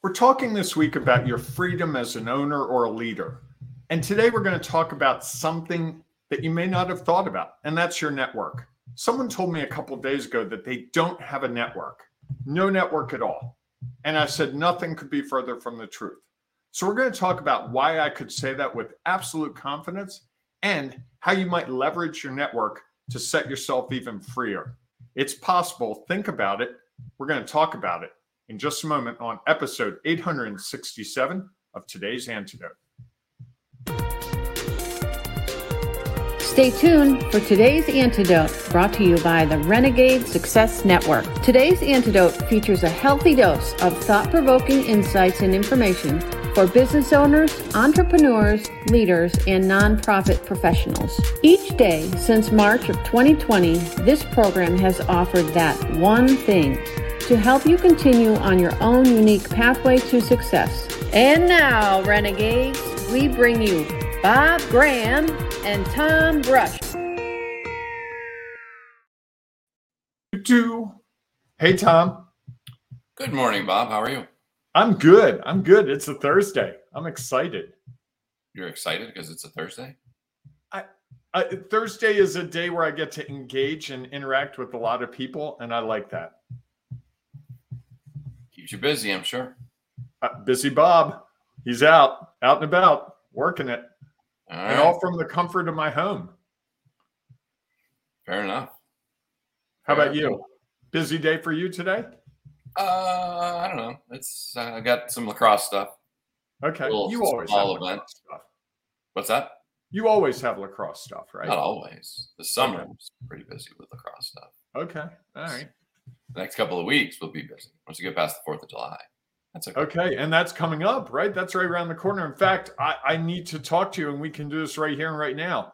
We're talking this week about your freedom as an owner or a leader. And today we're going to talk about something that you may not have thought about, and that's your network. Someone told me a couple days ago that they don't have a network, no network at all. And I said nothing could be further from the truth. So we're going to talk about why I could say that with absolute confidence and how you might leverage your network to set yourself even freer. It's possible. Think about it. We're going to talk about it in just a moment on episode 867 of today's Antidote. Stay tuned for today's antidote brought to you by the Renegade Success Network. Today's antidote features a healthy dose of thought provoking insights and information for business owners, entrepreneurs, leaders, and nonprofit professionals. Each day since March of 2020, this program has offered that one thing to help you continue on your own unique pathway to success. And now, Renegades, we bring you Bob Graham and Tom Brush. Two. Hey, Tom. Good morning, Bob. How are you? I'm good. I'm good. It's a Thursday. I'm excited. You're excited because it's a Thursday? I, I, Thursday is a day where I get to engage and interact with a lot of people, and I like that. Keeps you busy, I'm sure. Uh, busy Bob. He's out, out and about, working it. All and right. all from the comfort of my home. Fair enough. How Fair about you? Busy day for you today? Uh, I don't know. It's uh, I got some lacrosse stuff. Okay. You always have small lacrosse event. stuff. What's that? You always have lacrosse stuff, right? Not always. The summer Okay. pretty busy with lacrosse stuff. Okay. All right. The next couple of weeks we'll be busy once you get past the Fourth of July. That's okay. Okay. And that's coming up, right? That's right around the corner. In fact, I, I need to talk to you, and we can do this right here and right now.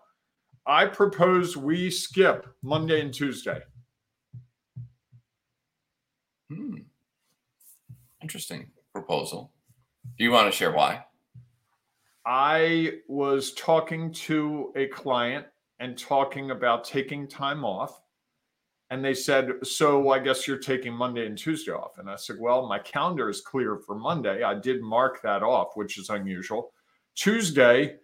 I propose we skip Monday and Tuesday. Hmm. Interesting proposal. Do you want to share why? I was talking to a client and talking about taking time off. And they said, So I guess you're taking Monday and Tuesday off. And I said, Well, my calendar is clear for Monday. I did mark that off, which is unusual. Tuesday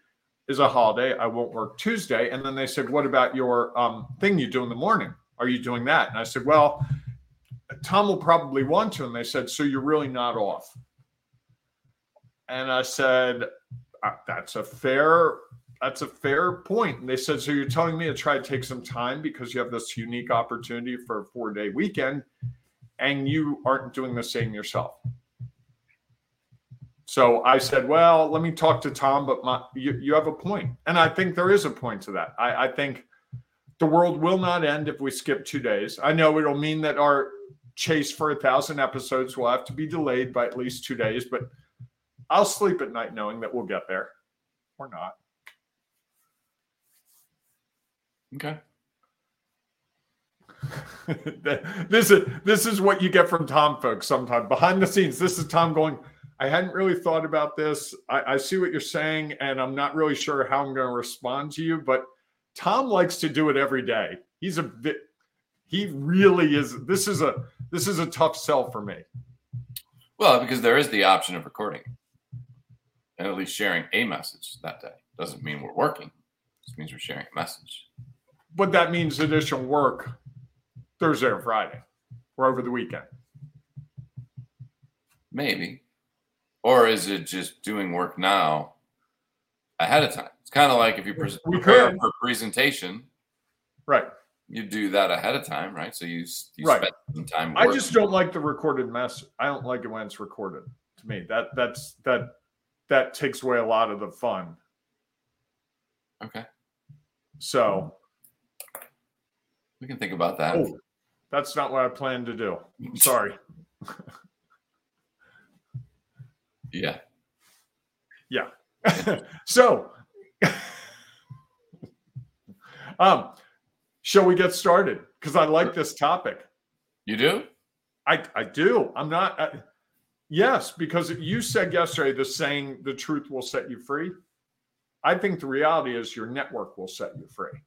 is a holiday. I won't work Tuesday. And then they said, What about your um, thing you do in the morning? Are you doing that? And I said, Well, Tom will probably want to. And they said, So you're really not off. And I said, uh, that's a fair that's a fair point. And they said, so you're telling me to try to take some time because you have this unique opportunity for a four day weekend, and you aren't doing the same yourself. So I said, well, let me talk to Tom, but my, you, you have a point. And I think there is a point to that. I, I think the world will not end if we skip two days. I know it'll mean that our chase for a thousand episodes will have to be delayed by at least two days, but I'll sleep at night knowing that we'll get there or not. Okay. this is this is what you get from Tom, folks. Sometimes behind the scenes, this is Tom going. I hadn't really thought about this. I, I see what you're saying, and I'm not really sure how I'm going to respond to you. But Tom likes to do it every day. He's a bit. He really is. This is a this is a tough sell for me. Well, because there is the option of recording and at least sharing a message that day. Doesn't mean we're working. Just means we're sharing a message. But that means additional work Thursday or Friday or over the weekend. Maybe. Or is it just doing work now ahead of time? It's kind of like if you pre- prepare for a presentation, Right. you do that ahead of time, right? So you, you Right. spend some time. I just don't like the recorded mess. I don't like it when it's recorded. To me, that that's that that takes away a lot of the fun. Okay. So We can think about that. oh, that's not what I planned to do. Sorry. Yeah. Yeah. so um shall we get started? Because I like this topic. You do? I I do. I'm not. Uh, yes, because you said yesterday the saying "the truth will set you free." I think the reality is your network will set you free,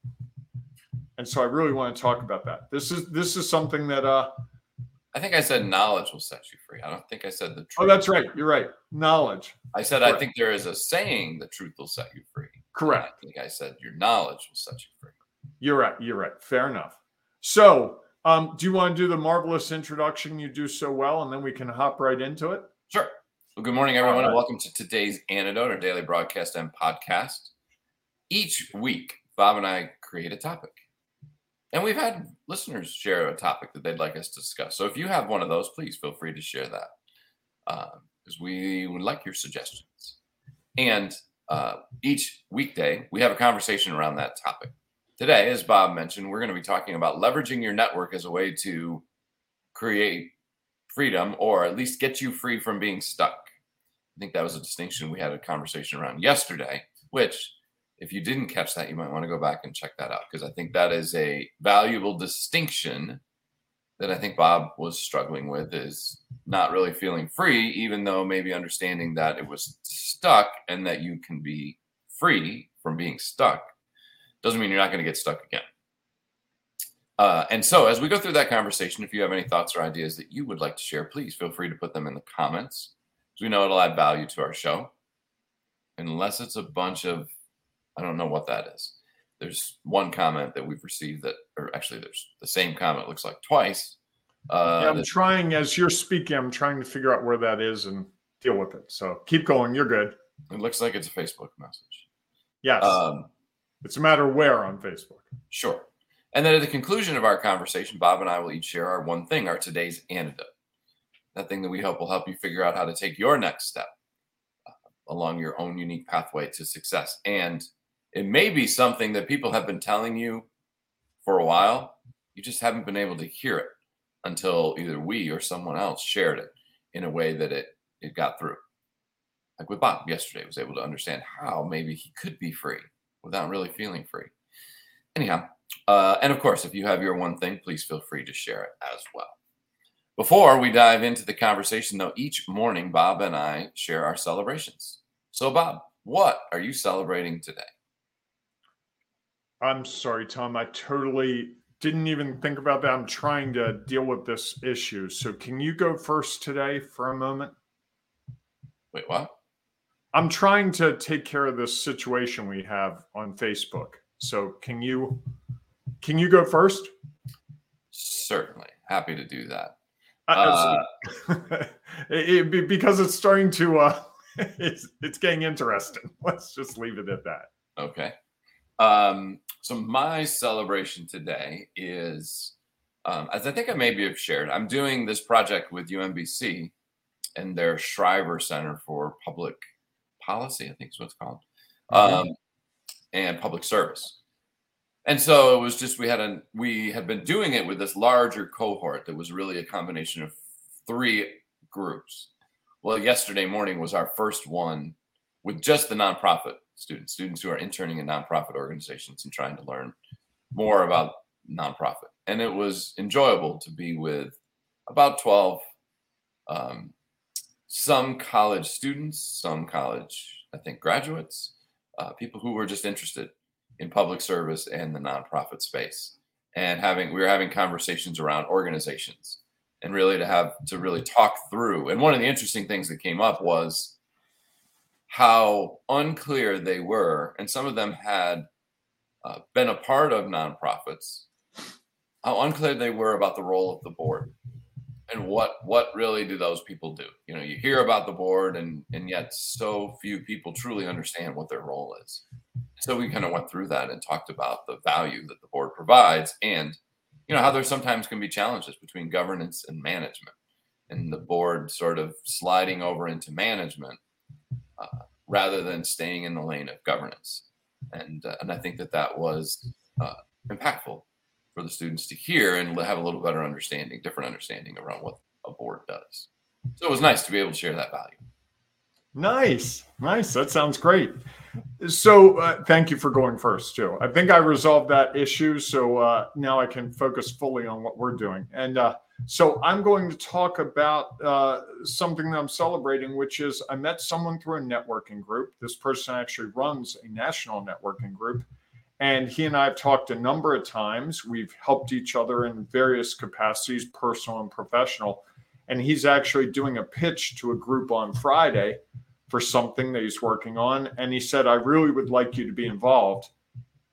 and so I really want to talk about that. This is this is something that uh I think I said knowledge will set you free. I don't think I said the truth. Oh, that's right. You're right. Knowledge. I said Correct. I think there is a saying the truth will set you free. Correct. I think I said your knowledge will set you free. You're right. You're right. Fair enough. So, um, do you want to do the marvelous introduction you do so well, and then we can hop right into it? Sure. Well, good morning, everyone, All and welcome to today's Antidote, our daily broadcast and podcast. Each week, Bob and I create a topic. And we've had listeners share a topic that they'd like us to discuss. So if you have one of those, please feel free to share that because we would like your suggestions. And uh, each weekday, we have a conversation around that topic. Today, as Bob mentioned, we're going to be talking about leveraging your network as a way to create freedom or at least get you free from being stuck. I think that was a distinction we had a conversation around yesterday, which if you didn't catch that, you might want to go back and check that out because I think that is a valuable distinction that I think Bob was struggling with is not really feeling free, even though maybe understanding that it was stuck and that you can be free from being stuck doesn't mean you're not going to get stuck again. Uh, and so, as we go through that conversation, if you have any thoughts or ideas that you would like to share, please feel free to put them in the comments. Because we know it'll add value to our show. Unless it's a bunch of, I don't know what that is. There's one comment that we've received that, or actually, there's the same comment looks like twice. Uh, yeah, I'm that- trying as you're speaking. I'm trying to figure out where that is and deal with it. So keep going. You're good. it looks like it's a Facebook message. Yes, Um, it's a matter of where on Facebook. Sure. And then at the conclusion of our conversation, Bob and I will each share our one thing, our today's antidote. That thing that we hope will help you figure out how to take your next step uh, along your own unique pathway to success. And it may be something that people have been telling you for a while. You just haven't been able to hear it until either we or someone else shared it in a way that it it got through. Like with Bob yesterday, was able to understand how maybe he could be free without really feeling free. Anyhow, uh, and of course, if you have your one thing, please feel free to share it as well. Before we dive into the conversation, though, each morning Bob and I share our celebrations. So, Bob, what are you celebrating today? I'm sorry, Tom. I totally didn't even think about that. I'm trying to deal with this issue. So can you go first today for a moment? Wait, what? I'm trying to take care of this situation we have on Facebook. So can you can you go first? Certainly. Happy to do that. Uh, Uh, it- it- because it's starting to uh it's it's getting interesting. Let's just leave it at that. Okay. Um, so my celebration today is, um, as I think I maybe have shared, I'm doing this project with UMBC and their Shriver Center for Public Policy, I think is what it's called, um, and public service. And so it was just we had a we had been doing it with this larger cohort that was really a combination of three groups. Well, yesterday morning was our first one with just the nonprofit students, students who are interning in nonprofit organizations and trying to learn more about nonprofit. And it was enjoyable to be with about 12, um, some college students, some college, I think, graduates, uh, people who were just interested in public service and the nonprofit space. And having, we were having conversations around organizations and really to have to really talk through. And one of the interesting things that came up was how unclear they were, and some of them had uh, been a part of nonprofits, how unclear they were about the role of the board and what what really do those people do. You know, you hear about the board, and and yet so few people truly understand what their role is. So we kind of went through that and talked about the value that the board provides, and you know how there sometimes can be challenges between governance and management, and the board sort of sliding over into management uh, rather than staying in the lane of governance. And uh, and I think that that was uh, impactful for the students to hear and have a little better understanding, different understanding around what a board does. So it was nice to be able to share that value. Nice, nice. That sounds great. So, uh, thank you for going first, too. I think I resolved that issue, so uh, now I can focus fully on what we're doing. And uh, so, I'm going to talk about uh, something that I'm celebrating, which is I met someone through a networking group. This person actually runs a national networking group, and he and I have talked a number of times. We've helped each other in various capacities, personal and professional. And he's actually doing a pitch to a group on Friday for something that he's working on. And he said, I really would like you to be involved.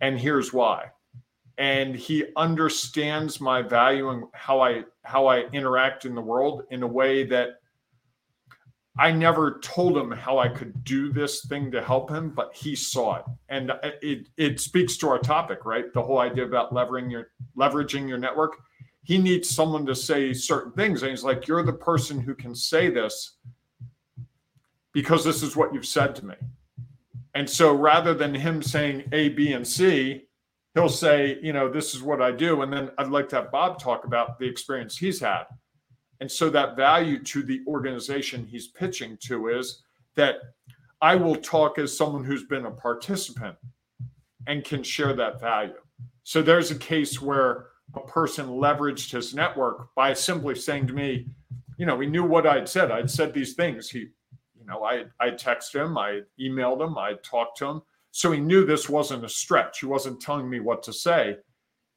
And here's why. And he understands my value and how I how I interact in the world in a way that I never told him how I could do this thing to help him, but he saw it, and it it speaks to our topic, right? The whole idea about leveraging your leveraging your network. He needs someone to say certain things, and he's like, "You're the person who can say this because this is what you've said to me." And so, rather than him saying A, B, and C, he'll say, "You know, this is what I do," and then I'd like to have Bob talk about the experience he's had and so that value to the organization he's pitching to is that I will talk as someone who's been a participant and can share that value. So there's a case where a person leveraged his network by simply saying to me, you know, he knew what I'd said. I'd said these things. He, you know, I I texted him, I emailed him, I talked to him. So he knew this wasn't a stretch. He wasn't telling me what to say.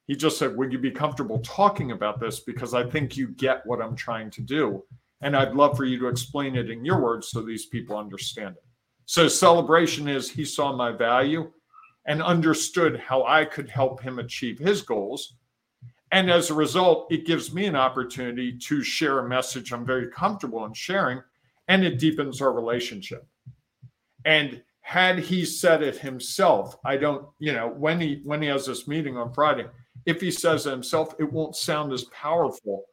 He just said, Would you be comfortable talking about this? Because I think you get what I'm trying to do. And I'd love for you to explain it in your words so these people understand it. So, celebration is he saw my value and understood how I could help him achieve his goals. And as a result, it gives me an opportunity to share a message I'm very comfortable in sharing, and it deepens our relationship. And had he said it himself, I don't, you know, when he when he has this meeting on Friday, if he says it himself, it won't sound as powerful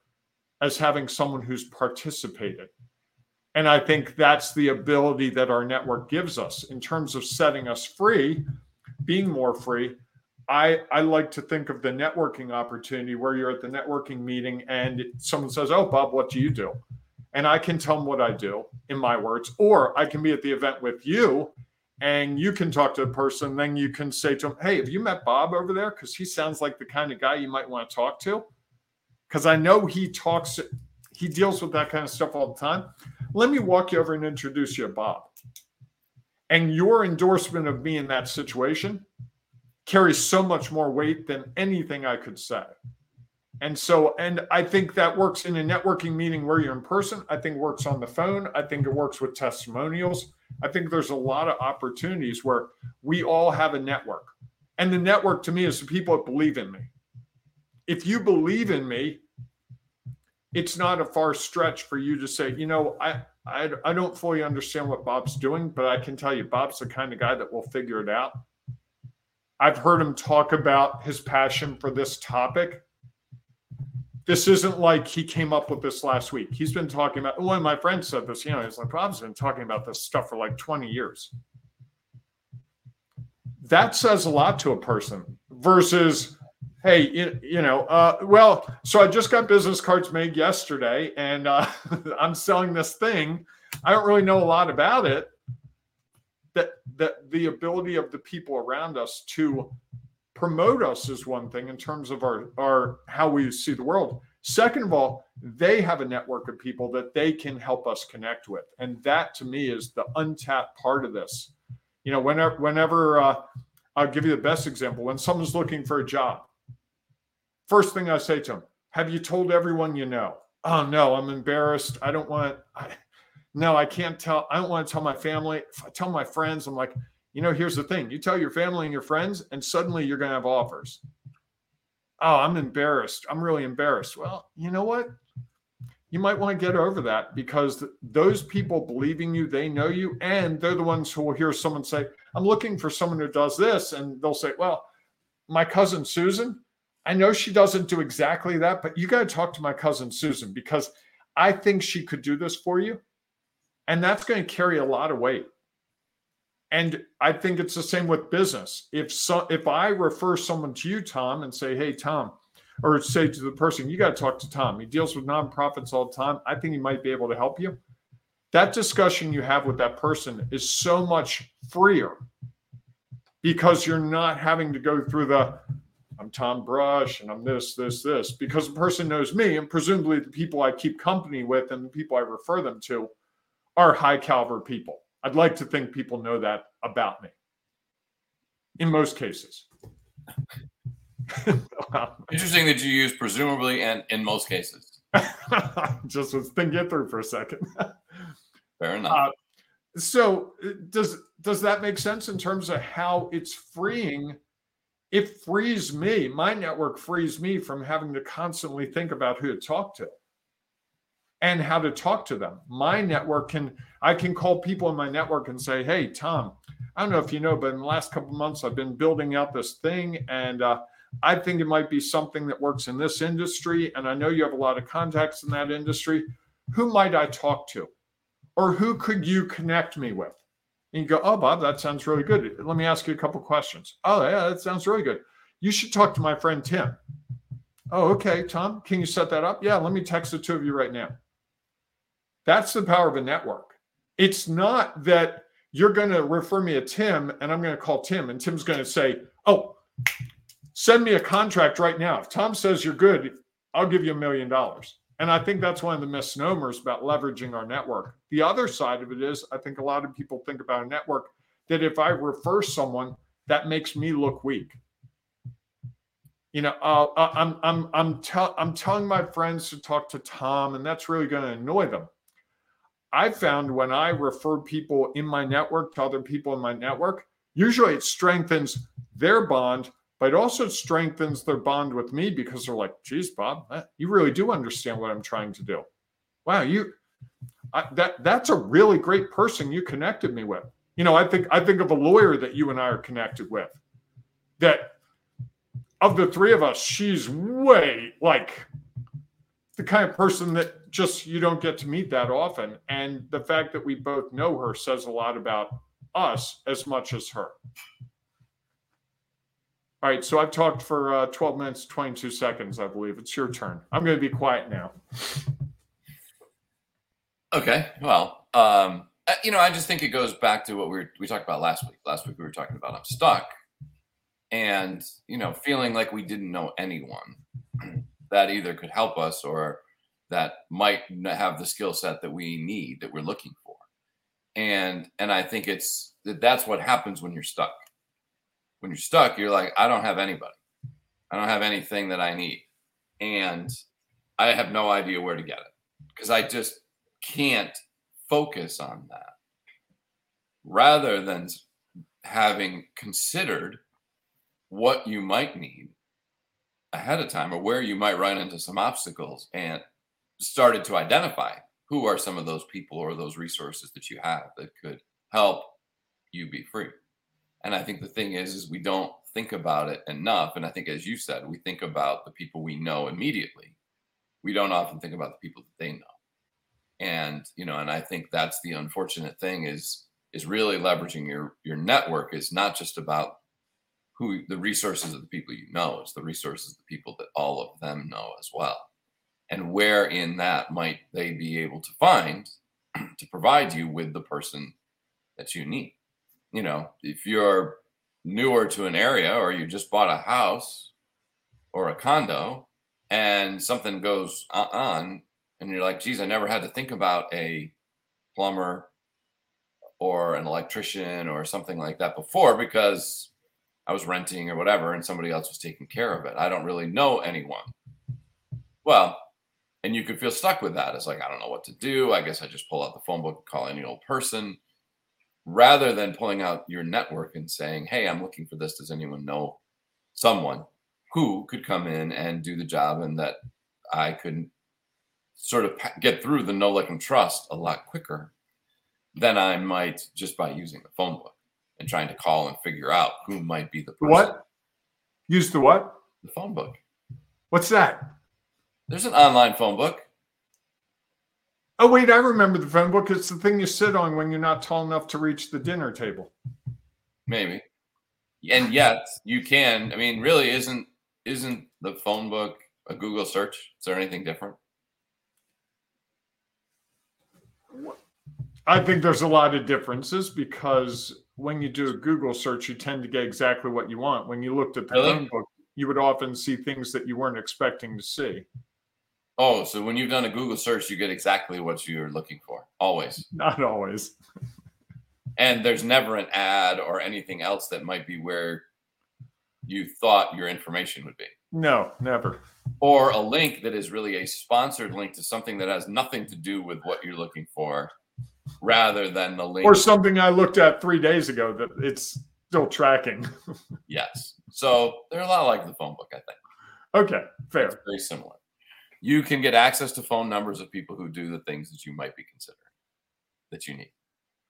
as having someone who's participated. And I think that's the ability that our network gives us in terms of setting us free, being more free. I, I like to think of the networking opportunity where you're at the networking meeting and someone says, Oh, Bob, what do you do? And I can tell them what I do in my words, or I can be at the event with you and you can talk to a person. Then you can say to them, Hey, have you met Bob over there? Because he sounds like the kind of guy you might want to talk to. Because I know he talks, he deals with that kind of stuff all the time. Let me walk you over and introduce you to Bob. And your endorsement of me in that situation carries so much more weight than anything I could say. And so, and I think that works in a networking meeting where you're in person. I think works on the phone. I think it works with testimonials. I think there's a lot of opportunities where we all have a network. And the network to me is the people that believe in me. If you believe in me, it's not a far stretch for you to say, you know, I, I, I don't fully understand what Bob's doing, but I can tell you, Bob's the kind of guy that will figure it out. I've heard him talk about his passion for this topic this isn't like he came up with this last week. He's been talking about one of my friends said this, you know, he's like, Rob's been talking about this stuff for like 20 years. That says a lot to a person versus, hey, you, you know, uh, well, so I just got business cards made yesterday and uh, I'm selling this thing. I don't really know a lot about it. That that the ability of the people around us to promote us is one thing in terms of our our how we see the world. Second of all they have a network of people that they can help us connect with. And that to me is the untapped part of this. You know whenever whenever uh, i'll give you the best example. When someone's looking for a job first thing i say to them have you told everyone you know? Oh no i'm embarrassed. I don't want I, no i can't tell i don't want to tell my family. If i tell my friends i'm like you know, here's the thing you tell your family and your friends, and suddenly you're going to have offers. Oh, I'm embarrassed. I'm really embarrassed. Well, you know what? You might want to get over that because those people believing you, they know you, and they're the ones who will hear someone say, I'm looking for someone who does this. And they'll say, Well, my cousin Susan, I know she doesn't do exactly that, but you got to talk to my cousin Susan because I think she could do this for you. And that's going to carry a lot of weight. And I think it's the same with business. If so, if I refer someone to you, Tom, and say, "Hey, Tom," or say to the person, "You got to talk to Tom. He deals with nonprofits all the time. I think he might be able to help you." That discussion you have with that person is so much freer because you're not having to go through the I'm Tom Brush and I'm this, this, this, because the person knows me, and presumably the people I keep company with and the people I refer them to are high caliber people. I'd like to think people know that about me in most cases. Interesting that you use presumably and in most cases. Just was thinking through for a second. Fair enough. Uh, so uh, does does that make sense in terms of how it's freeing? It frees me. My network frees me from having to constantly think about who to talk to and how to talk to them. My network can I can call people in my network and say, "Hey, Tom, I don't know if you know, but in the last couple months, I've been building out this thing, and uh, I think it might be something that works in this industry. And I know you have a lot of contacts in that industry. Who might I talk to? Or who could you connect me with? And you go, Oh, Bob, that sounds really good. Let me ask you a couple questions. Oh, yeah, that sounds really good. You should talk to my friend Tim. Oh, okay, Tom, can you set that up? Yeah, let me text the two of you right now. That's the power of a network. It's not that you're going to refer me a Tim and I'm going to call Tim and Tim's going to say, Oh, send me a contract right now. If Tom says you're good, I'll give you a million dollars. And I think that's one of the misnomers about leveraging our network. The other side of it is, I think a lot of people think about a network that if I refer someone, that makes me look weak. You know, uh I'm I'm I'm tell, I'm telling my friends to talk to Tom, and that's really going to annoy them. I found when I refer people in my network to other people in my network, usually it strengthens their bond but it also strengthens their bond with me because they're like, geez, Bob, you really do understand what I'm trying to do. Wow, you I, that that's a really great person you connected me with. You know, I think I think of a lawyer that you and I are connected with. That of the three of us, she's way like the kind of person that just you don't get to meet that often. And the fact that we both know her says a lot about us as much as her. All right, so I've talked for uh, 12 minutes, 22 seconds, I believe. It's your turn. I'm going to be quiet now. Okay, well, um, uh, you know, I just think it goes back to what we were, we talked about last week. Last week we were talking about I'm stuck, and you know, feeling like we didn't know anyone that either could help us or that might have the skill set that we need that we're looking for, and and I think it's that that's what happens when you're stuck when you're stuck, you're like, I don't have anybody. I don't have anything that I need. And I have no idea where to get it because I just can't focus on that. Rather than having considered what you might need ahead of time or where you might run into some obstacles and started to identify who are some of those people or those resources that you have that could help you be free. And I think the thing is, is we don't think about it enough. And I think, as you said, we think about the people we know immediately. We don't often think about the people that they know. And you know, and I think that's the unfortunate thing is is really leveraging your your network is not just about who the resources of the people you know, it's the resources of the people that all of them know as well. And where in that might they be able to find to provide you with the person that you need you know, if you're newer to an area or you just bought a house or a condo and something goes on and you're like, geez, I never had to think about a plumber or an electrician or something like that before because I was renting or whatever and somebody else was taking care of it. I don't really know anyone. Well, and you could feel stuck with that. It's like, I don't know what to do. I guess I just pull out the phone book, call any old person rather than pulling out your network and saying, Hey, I'm looking for this. Does anyone know someone who could come in and do the job and that I could sort of get through the no like and trust a lot quicker than I might just by using the phone book and trying to call and figure out who might be the person. What? Use the what? The phone book. What's that? There's an online phone book. Oh, wait, I remember the phone book. It's the thing you sit on when you're not tall enough to reach the dinner table. Maybe. And yet you can. I mean, really isn't isn't the phone book a Google search? Is there anything different? I think there's a lot of differences because when you do a Google search, you tend to get exactly what you want. When you looked at the really? book, you would often see things that you weren't expecting to see. Oh, so when you've done a Google search, you get exactly what you're looking for. Always. Not always. and there's never an ad or anything else that might be where you thought your information would be. No, never. Or a link that is really a sponsored link to something that has nothing to do with what you're looking for, rather than the link. Or something I looked at three days ago that it's still tracking. yes. So they're a lot like the phone book, I think. Okay, fair. It's very similar. You can get access to phone numbers of people who do the things that you might be considering that you need.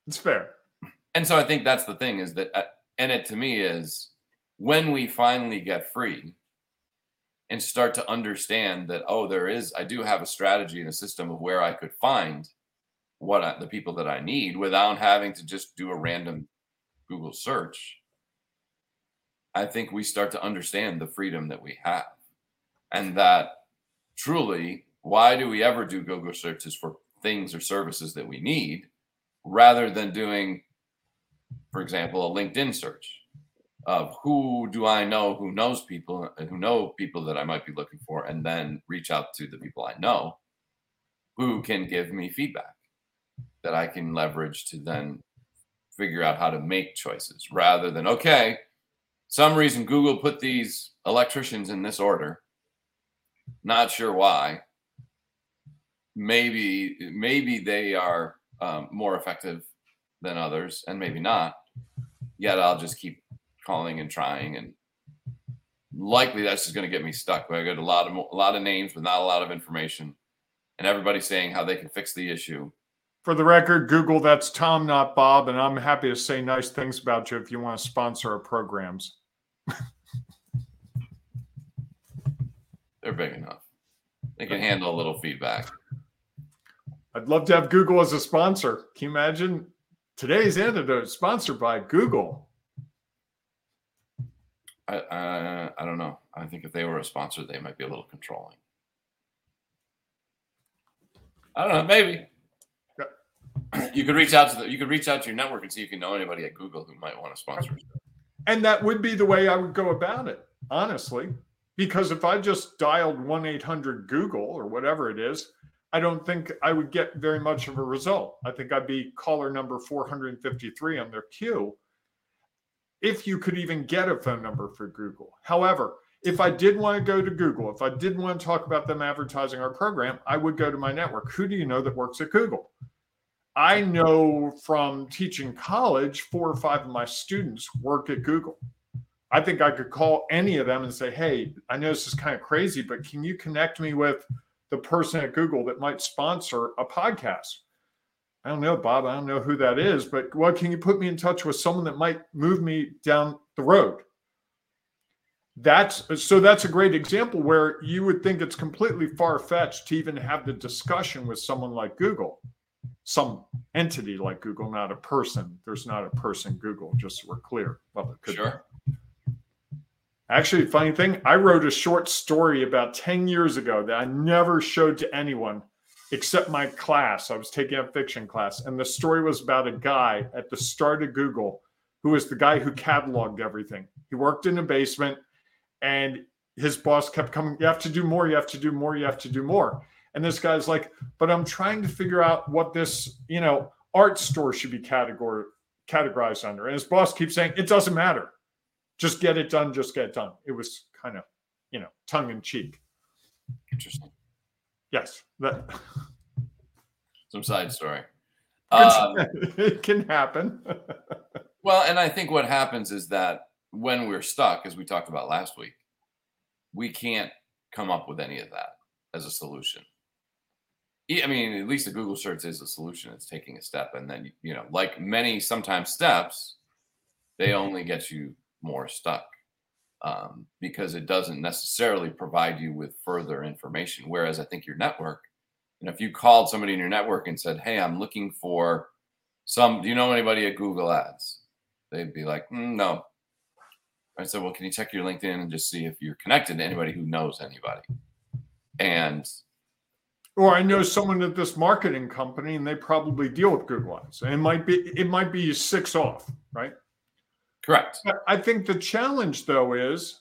It's fair. And so I think that's the thing is that, uh, and it to me is when we finally get free and start to understand that, oh, there is, I do have a strategy and a system of where I could find what I, the people that I need without having to just do a random Google search. I think we start to understand the freedom that we have and that truly, why do we ever do Google searches for things or services that we need rather than doing, for example, a LinkedIn search of who do I know who knows people who know people that I might be looking for, and then reach out to the people I know who can give me feedback that I can leverage to then figure out how to make choices rather than, okay, some reason Google put these electricians in this order not sure why. Maybe maybe they are um, more effective than others, and maybe not. Yet I'll just keep calling and trying, and likely that's just going to get me stuck. But I got a lot of a lot of names with not a lot of information, and everybody saying how they can fix the issue. For the record, Google, that's Tom, not Bob, and I'm happy to say nice things about you if you want to sponsor our programs. They're big enough. They can handle a little feedback. I'd love to have Google as a sponsor. Can you imagine today's antidote sponsored by Google? I, I I don't know. I think if they were a sponsor, they might be a little controlling. I don't know. Maybe you could reach out to the, you could reach out to your network and see if you know anybody at Google who might want to sponsor. And that would be the way I would go about it, honestly. Because if I just dialed 1 800 Google or whatever it is, I don't think I would get very much of a result. I think I'd be caller number 453 on their queue if you could even get a phone number for Google. However, if I did want to go to Google, if I did want to talk about them advertising our program, I would go to my network. Who do you know that works at Google? I know from teaching college, four or five of my students work at Google. I think I could call any of them and say, Hey, I know this is kind of crazy, but can you connect me with the person at Google that might sponsor a podcast? I don't know, Bob. I don't know who that is, but what can you put me in touch with someone that might move me down the road? That's so that's a great example where you would think it's completely far fetched to even have the discussion with someone like Google, some entity like Google, not a person. There's not a person Google, just so we're clear. Well, sure. Be. Actually, funny thing, I wrote a short story about 10 years ago that I never showed to anyone except my class. I was taking a fiction class, and the story was about a guy at the start of Google who was the guy who cataloged everything. He worked in a basement, and his boss kept coming, You have to do more, you have to do more, you have to do more. And this guy's like, But I'm trying to figure out what this, you know, art store should be category, categorized under. And his boss keeps saying, It doesn't matter just get it done, just get it done. It was kind of, you know, tongue in cheek. Interesting. Yes. That some side story. Um, it can happen. well, and I think what happens is that when we're stuck, as we talked about last week, we can't come up with any of that as a solution. I mean, at least the Google search is a solution. It's taking a step, and then you know, like many sometimes steps, they only get you more stuck um, because it doesn't necessarily provide you with further information. Whereas I think your network, you know, if you called somebody in your network and said, "Hey, I'm looking for some," do you know anybody at Google Ads? They'd be like, mm, "No." I said, "Well, can you check your LinkedIn and just see if you're connected to anybody who knows anybody?" And or I know someone at this marketing company, and they probably deal with Google Ads. And it might be it might be six off, right? Correct. I think the challenge, though, is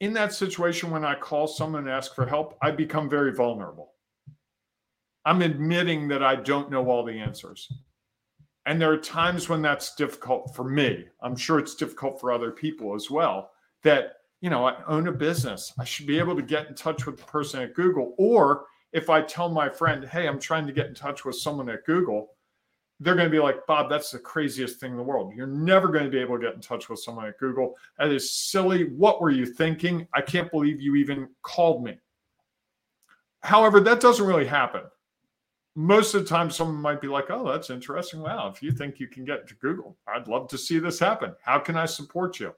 in that situation when I call someone and ask for help, I become very vulnerable. I'm admitting that I don't know all the answers. And there are times when that's difficult for me. I'm sure it's difficult for other people as well. That you know, I own a business. I should be able to get in touch with the person at Google. Or if I tell my friend, hey, I'm trying to get in touch with someone at Google, they're going to be like, Bob, that's the craziest thing in the world. You're never going to be able to get in touch with someone at Google. That is silly. What were you thinking? I can't believe you even called me. However, that doesn't really happen. Most of the time, someone might be like, oh, that's interesting. Wow, if you think you can get to Google, I'd love to see this happen. How can I support you?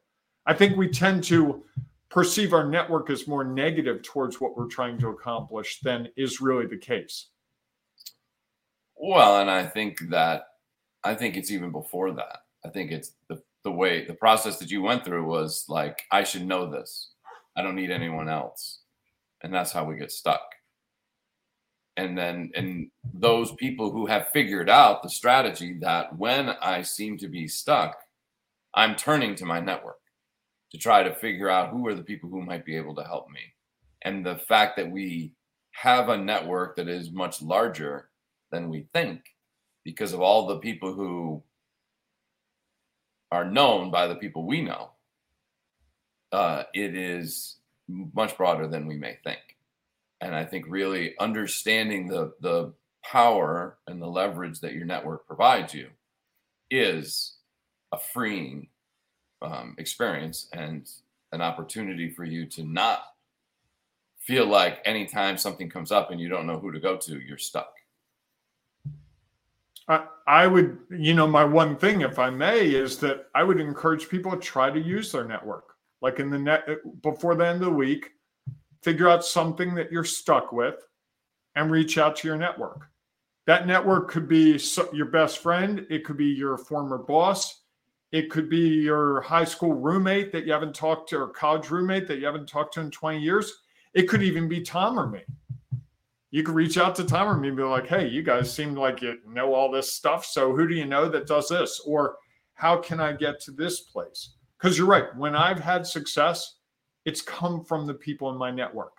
I think we tend to perceive our network as more negative towards what we're trying to accomplish than is really the case. Well, and I think that I think it's even before that. I think it's the the way the process that you went through was like I should know this. I don't need anyone else. And that's how we get stuck. And then and those people who have figured out the strategy that when I seem to be stuck, I'm turning to my network to try to figure out who are the people who might be able to help me. And the fact that we have a network that is much larger than we think because of all the people who are known by the people we know. Uh, it is much broader than we may think. And I think really understanding the the power and the leverage that your network provides you is a freeing um, experience and an opportunity for you to not feel like anytime something comes up and you don't know who to go to, you're stuck. I, I would, you know, my one thing, if I may, is that I would encourage people to try to use their network. Like in the net before the end of the week, figure out something that you're stuck with and reach out to your network. That network could be your best friend, it could be your former boss, it could be your high school roommate that you haven't talked to, or college roommate that you haven't talked to in 20 years. It could even be Tom or me you could reach out to Tom or me and be like, hey, you guys seem like you know all this stuff. So who do you know that does this? Or how can I get to this place? Because you're right. When I've had success, it's come from the people in my network.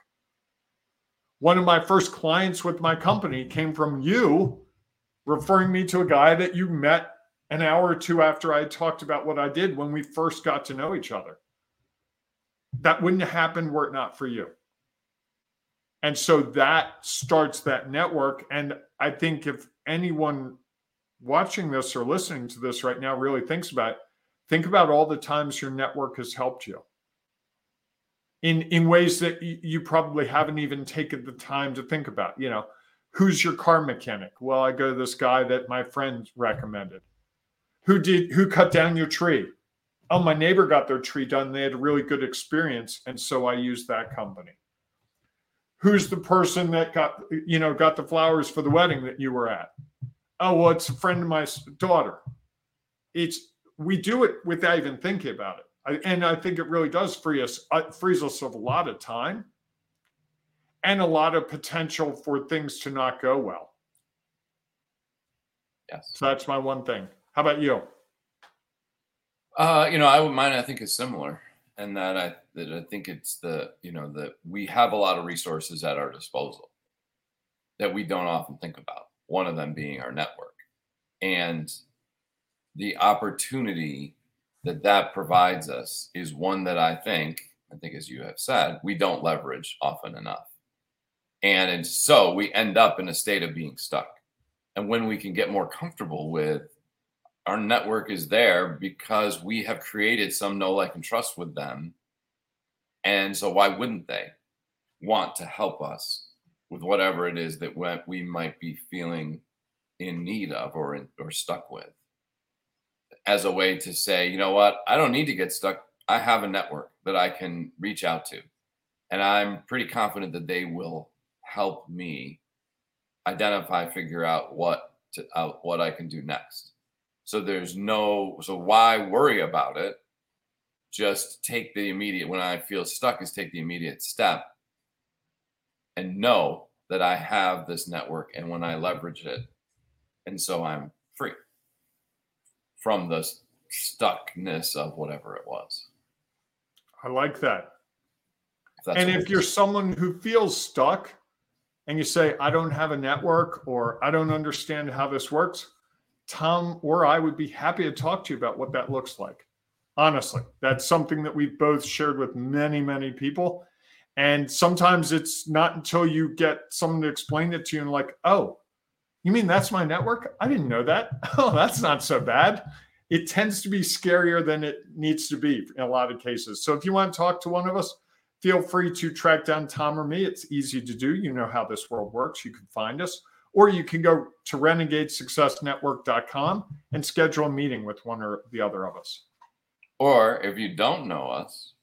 One of my first clients with my company came from you referring me to a guy that you met an hour or two after I talked about what I did when we first got to know each other. That wouldn't happen were it not for you. And so that starts that network. And I think if anyone watching this or listening to this right now really thinks about it, think about all the times your network has helped you in in ways that you probably haven't even taken the time to think about you know who's your car mechanic well i go to this guy that my friend recommended who did who cut down your tree? Oh my neighbor got their tree done. They had a really good experience and so i used that company. Who's the person that got you know got the flowers for the wedding that you were at? Oh well it's a friend of my daughter. It's we do it without even thinking about it. I, and i think it really does free us uh, frees us of a lot of time and a lot of potential for things to not go well. Yes. So that's my one thing how about you uh you know i would mine i think is similar and that I that I think it's the you know that we have a lot of resources at our disposal that we don't often think about. One of them being our network, and the opportunity that that provides us is one that I think I think as you have said we don't leverage often enough, and, and so we end up in a state of being stuck. And when we can get more comfortable with our network is there because we have created some know like and trust with them. And so why wouldn't they want to help us with whatever it is that we might be feeling in need of or in, or stuck with? As a way to say you know what? I don't need to get stuck. I have a network that i can reach out to. And i'm pretty confident that they will help me identify figure out what to, uh, what i can do next so there's no, so why worry about it? Just take the immediate, when I feel stuck, is take the immediate step and know that I have this network and when I leverage it, and so I'm free from the stuckness of whatever it was. I like that. If and if you're someone who feels stuck and you say, I don't have a network or I don't understand how this works, Tom or I would be happy to talk to you about what that looks like. Honestly, that's something that we've both shared with many, many people. And sometimes it's not until you get someone to explain it to you and like, oh, you mean that's my network? I didn't know that. Oh, that's not so bad. It tends to be scarier than it needs to be in a lot of cases. So if you want to talk to one of us, feel free to track down Tom or me. It's easy to do. You know how this world works. You can find us, or you can go to renegadesuccessnetwork.com and schedule a meeting with one or the other of us. Or if you don't know us,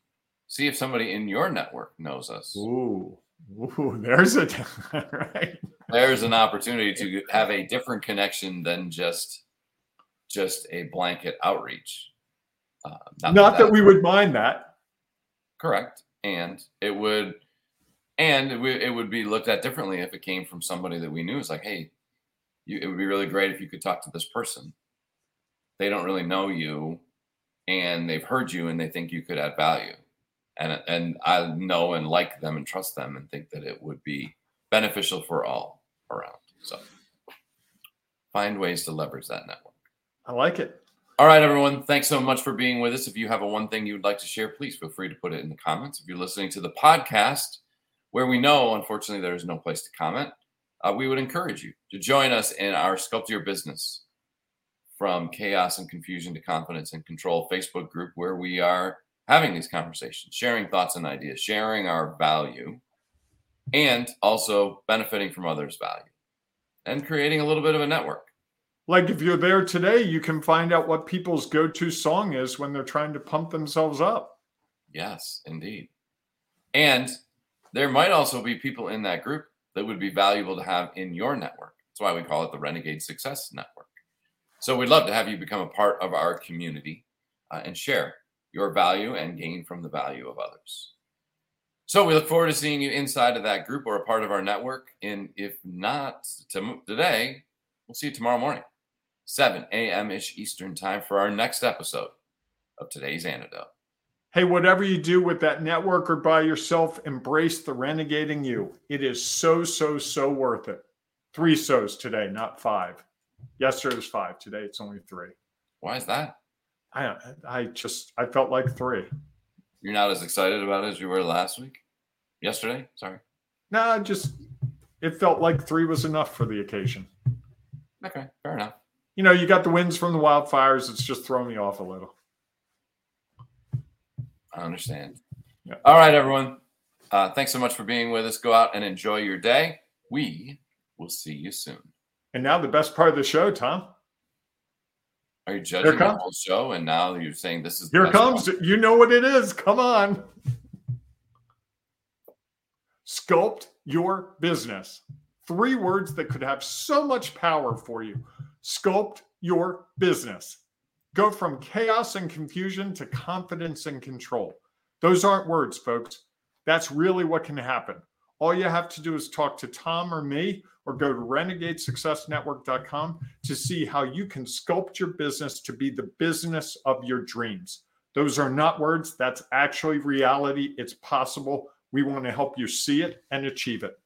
see if somebody in your network knows us. Ooh, ooh there's a right. There's an opportunity to have a different connection than just just a blanket outreach. Uh, not, not that, that we would mind that. Correct, and it would, and it, w- it would be looked at differently if it came from somebody that we knew. It's like, hey, you, it would be really great if you could talk to this person. They don't really know you, and they've heard you, and they think you could add value and and I know and like them and trust them and think that it would be beneficial for all around. So find ways to leverage that network. I like it. All right, everyone. Thanks so much for being with us. If you have a one thing you would like to share, please feel free to put it in the comments. If you're listening to the podcast, where we know, unfortunately, there is no place to comment, uh, we would encourage you to join us in our Sculpt Your Business from Chaos and Confusion to Confidence and Control Facebook group, where we are having these conversations, sharing thoughts and ideas, sharing our value, and also benefiting from others' value and creating a little bit of a network. Like if you're there today, you can find out what people's go to song is when they're trying to pump themselves up. Yes, indeed. And there might also be people in that group that would be valuable to have in your network. That's why we call it the Renegade Success Network. So we'd love to have you become a part of our community uh, and share your value and gain from the value of others. So we look forward to seeing you inside of that group or a part of our network. And if not today, we'll see you tomorrow morning, 7 a.m. ish Eastern time for our next episode of today's antidote. Hey, whatever you do with that network or by yourself, embrace the renegading you. It is so, so, so worth it. Three so's today, not five. Yesterday was five. Today it's only three. Why is that? I I just I felt like three. You're not as excited about it as you were last week, yesterday. Sorry. No, nah, just it felt like three was enough for the occasion. Okay, fair enough. You know, you got the winds from the wildfires. It's just throwing me off a little. I understand. Yeah. All right, everyone. Uh, thanks so much for being with us. Go out and enjoy your day. We will see you soon. And now the best part of the show, Tom. Are you judging the whole show and now you're saying this is here comes one? you know what it is come on sculpt your business three words that could have so much power for you sculpt your business go from chaos and confusion to confidence and control those aren't words folks that's really what can happen all you have to do is talk to tom or me or go to renegadesuccessnetwork.com to see how you can sculpt your business to be the business of your dreams. Those are not words, that's actually reality. It's possible. We want to help you see it and achieve it.